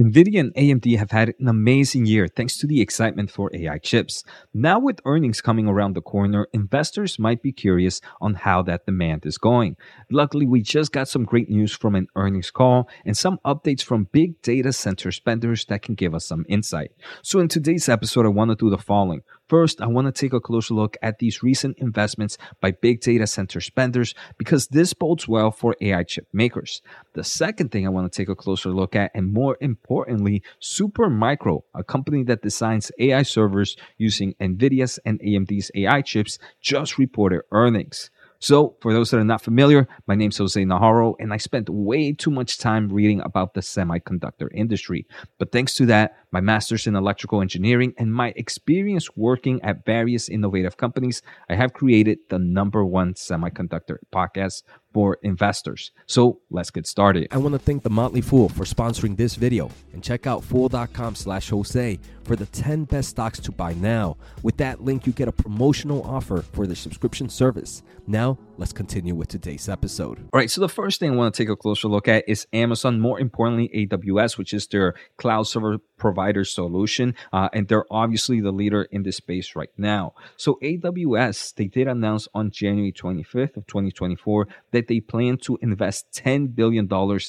NVIDIA and AMD have had an amazing year thanks to the excitement for AI chips. Now, with earnings coming around the corner, investors might be curious on how that demand is going. Luckily, we just got some great news from an earnings call and some updates from big data center spenders that can give us some insight. So, in today's episode, I want to do the following. First, I want to take a closer look at these recent investments by big data center spenders because this bodes well for AI chip makers. The second thing I want to take a closer look at, and more importantly, Supermicro, a company that designs AI servers using NVIDIA's and AMD's AI chips, just reported earnings. So, for those that are not familiar, my name is Jose Najarro, and I spent way too much time reading about the semiconductor industry. But thanks to that, my master's in electrical engineering and my experience working at various innovative companies, I have created the number one semiconductor podcast for investors. So let's get started. I want to thank the Motley Fool for sponsoring this video and check out fool.com slash Jose for the 10 best stocks to buy now. With that link, you get a promotional offer for the subscription service. Now, let's continue with today's episode. All right, so the first thing I want to take a closer look at is Amazon, more importantly, AWS, which is their cloud server provider solution. Uh, and they're obviously the leader in this space right now. So AWS, they did announce on January 25th of 2024 that they plan to invest $10 billion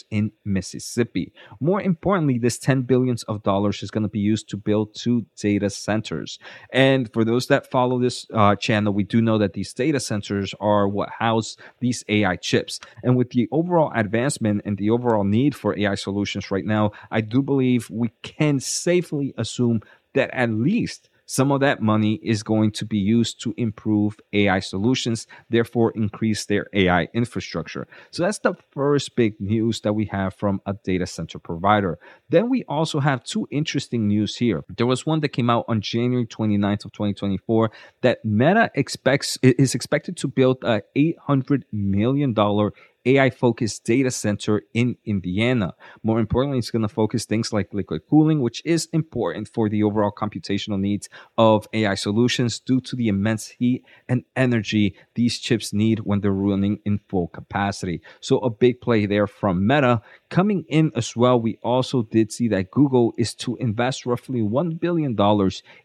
in Mississippi. More importantly, this 10 billions of dollars is going to be used to build two data centers. And for those that follow this uh, channel, we do know that these data centers are what house these AI chips. And with the overall advancement and the overall need for AI solutions right now, I do believe we can safely assume that at least some of that money is going to be used to improve AI solutions, therefore increase their AI infrastructure. So that's the first big news that we have from a data center provider. Then we also have two interesting news here. There was one that came out on January 29th of 2024 that Meta expects is expected to build a 800 million dollar AI focused data center in Indiana. More importantly, it's going to focus things like liquid cooling, which is important for the overall computational needs of AI solutions due to the immense heat and energy these chips need when they're running in full capacity. So, a big play there from Meta. Coming in as well, we also did see that Google is to invest roughly $1 billion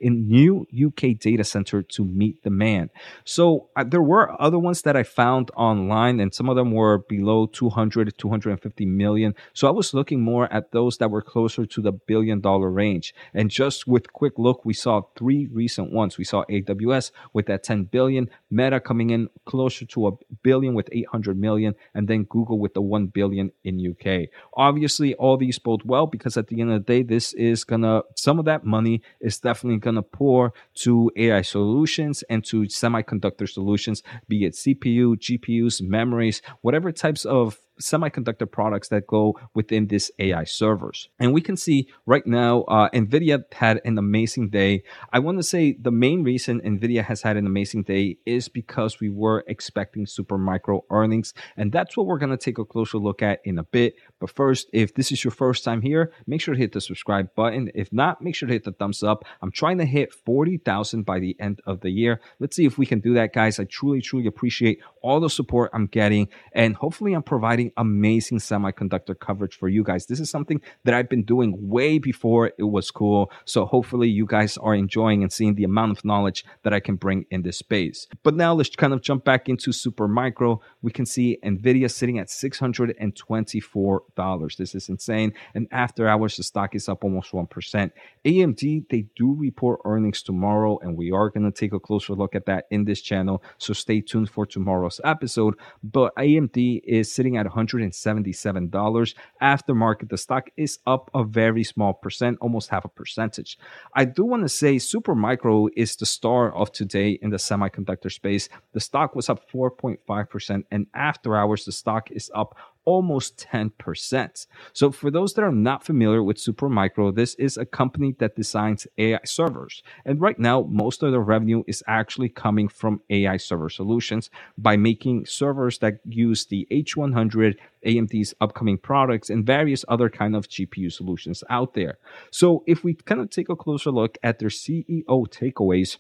in new UK data center to meet demand. So, uh, there were other ones that I found online, and some of them were below 200 250 million. So i was looking more at those that were closer to the billion dollar range. And just with quick look we saw three recent ones. We saw aws with that 10 billion meta coming in closer to a billion with 800 million and then google with the 1 billion in uk obviously all these bode well because at the end of the day this is gonna some of that money is definitely gonna pour to ai solutions and to semiconductor solutions be it cpu gpus memories whatever types of semiconductor products that go within this AI servers. And we can see right now, uh, NVIDIA had an amazing day. I want to say the main reason NVIDIA has had an amazing day is because we were expecting Supermicro earnings. And that's what we're going to take a closer look at in a bit. But first, if this is your first time here, make sure to hit the subscribe button. If not, make sure to hit the thumbs up. I'm trying to hit 40,000 by the end of the year. Let's see if we can do that, guys. I truly, truly appreciate all the support I'm getting. And hopefully, I'm providing amazing semiconductor coverage for you guys. This is something that I've been doing way before it was cool. So hopefully, you guys are enjoying and seeing the amount of knowledge that I can bring in this space. But now let's kind of jump back into Supermicro. We can see NVIDIA sitting at $624. This is insane. And after hours, the stock is up almost 1%. AMD, they do report earnings tomorrow, and we are going to take a closer look at that in this channel. So stay tuned for tomorrow's episode. But AMD is sitting at $177. Aftermarket, the stock is up a very small percent, almost half a percentage. I do want to say Supermicro is the star of today in the semiconductor space. The stock was up 4.5%, and after hours, the stock is up almost 10%. So, for those that are not familiar with Supermicro, this is a company that designs AI servers. And right now, most of the revenue is actually coming from AI server solutions by making servers that use the H100, AMD's upcoming products, and various other kind of GPU solutions out there. So, if we kind of take a closer look at their CEO takeaways,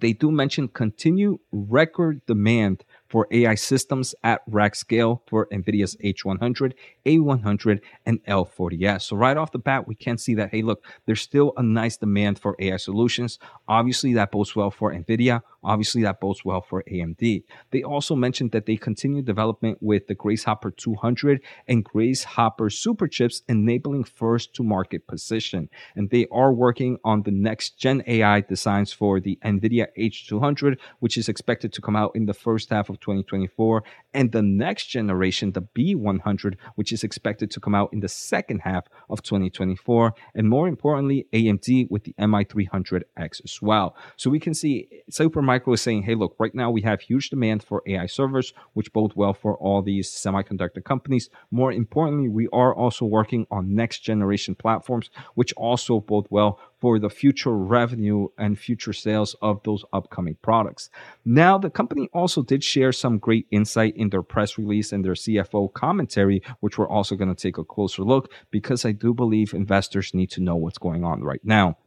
they do mention continue record demand for AI systems at rack scale for NVIDIA's H100, A100, and L40S. So right off the bat, we can see that, hey, look, there's still a nice demand for AI solutions. Obviously, that bodes well for NVIDIA. Obviously, that bodes well for AMD. They also mentioned that they continue development with the Grace Hopper 200 and Grace Hopper super chips, enabling first to market position. And they are working on the next gen AI designs for the NVIDIA H200, which is expected to come out in the first half of 2024, and the next generation, the B100, which is expected to come out in the second half of 2024, and more importantly, AMD with the MI300X as well. So we can see Supermicro is saying, hey, look, right now we have huge demand for AI servers, which bode well for all these semiconductor companies. More importantly, we are also working on next generation platforms, which also bode well for the future revenue and future sales of those upcoming products. Now, the company also did share some great insight in their press release and their CFO commentary, which we're also going to take a closer look because I do believe investors need to know what's going on right now.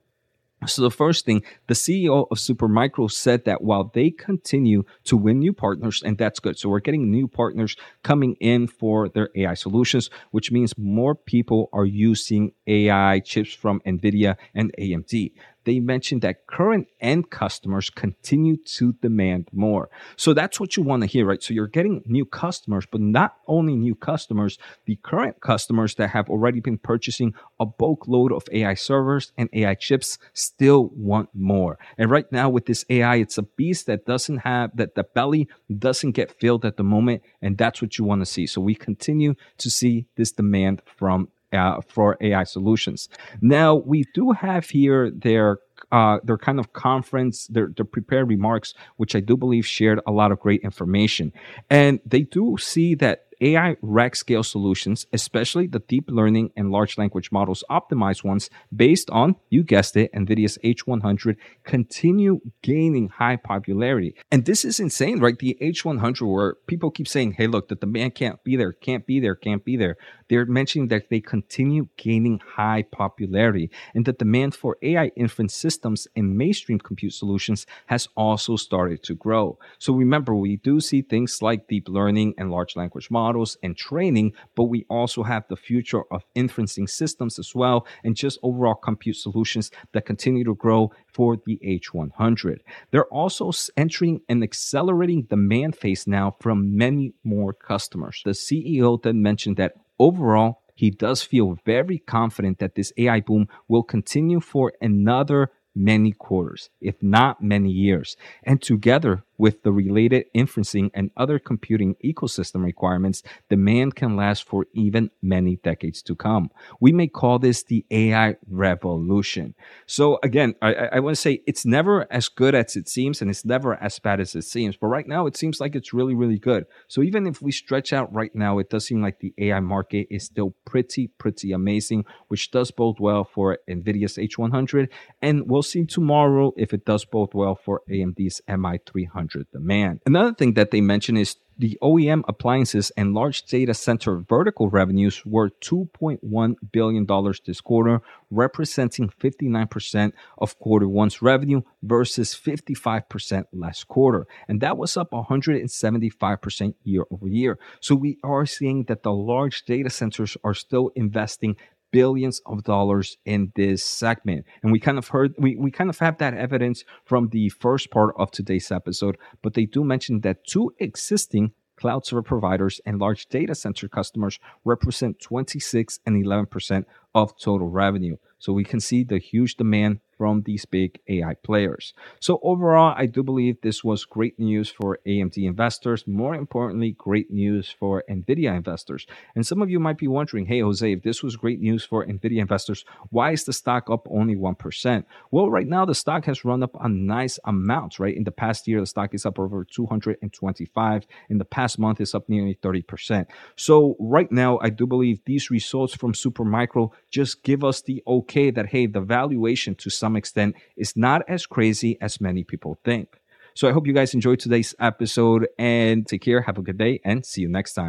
So, the first thing, the CEO of Supermicro said that while they continue to win new partners, and that's good. So, we're getting new partners coming in for their AI solutions, which means more people are using AI chips from NVIDIA and AMD they mentioned that current end customers continue to demand more. So that's what you want to hear, right? So you're getting new customers, but not only new customers, the current customers that have already been purchasing a bulk load of AI servers and AI chips still want more. And right now with this AI, it's a beast that doesn't have that the belly doesn't get filled at the moment. And that's what you want to see. So we continue to see this demand from uh, for AI solutions. Now we do have here their uh, their kind of conference, their, their prepared remarks, which I do believe shared a lot of great information, and they do see that AI rack scale solutions, especially the deep learning and large language models optimized ones based on, you guessed it, NVIDIA's H100, continue gaining high popularity. And this is insane, right? The H100, where people keep saying, hey, look, that the demand can't be there, can't be there, can't be there. They're mentioning that they continue gaining high popularity and the demand for AI inference systems and mainstream compute solutions has also started to grow. So remember, we do see things like deep learning and large language models and training, but we also have the future of inferencing systems as well, and just overall compute solutions that continue to grow for the H100. They're also entering an accelerating demand phase now from many more customers. The CEO then mentioned that overall, he does feel very confident that this AI boom will continue for another many quarters, if not many years. And together with the related inferencing and other computing ecosystem requirements, demand can last for even many decades to come. We may call this the AI revolution. So again, I, I want to say it's never as good as it seems and it's never as bad as it seems. But right now, it seems like it's really, really good. So even if we stretch out right now, it does seem like the AI market is still pretty, pretty amazing, which does bode well for NVIDIA's H100. And we'll see tomorrow if it does bode well for AMD's MI300 demand. Another thing that they mention is the OEM appliances and large data center vertical revenues were $2.1 billion this quarter, representing 59% of quarter one's revenue versus 55% last quarter. And that was up 175% year over year. So we are seeing that the large data centers are still investing billions of dollars in this segment. And we kind of heard, we, we kind of have that evidence from the first part of today's episode, but they do mention that two existing cloud server providers and large data center customers represent 26 and 11% of total revenue. So we can see the huge demand from these big AI players. So overall, I do believe this was great news for AMD investors. More importantly, great news for NVIDIA investors. And some of you might be wondering, hey, Jose, if this was great news for NVIDIA investors, why is the stock up only 1%? Well, right now, the stock has run up a nice amount, right? In the past year, the stock is up over 225. In the past month, it's up nearly 30%. So right now, I do believe these results from Supermicro just give us the okay that, hey, the valuation to some some extent is not as crazy as many people think. So I hope you guys enjoyed today's episode and take care. Have a good day and see you next time.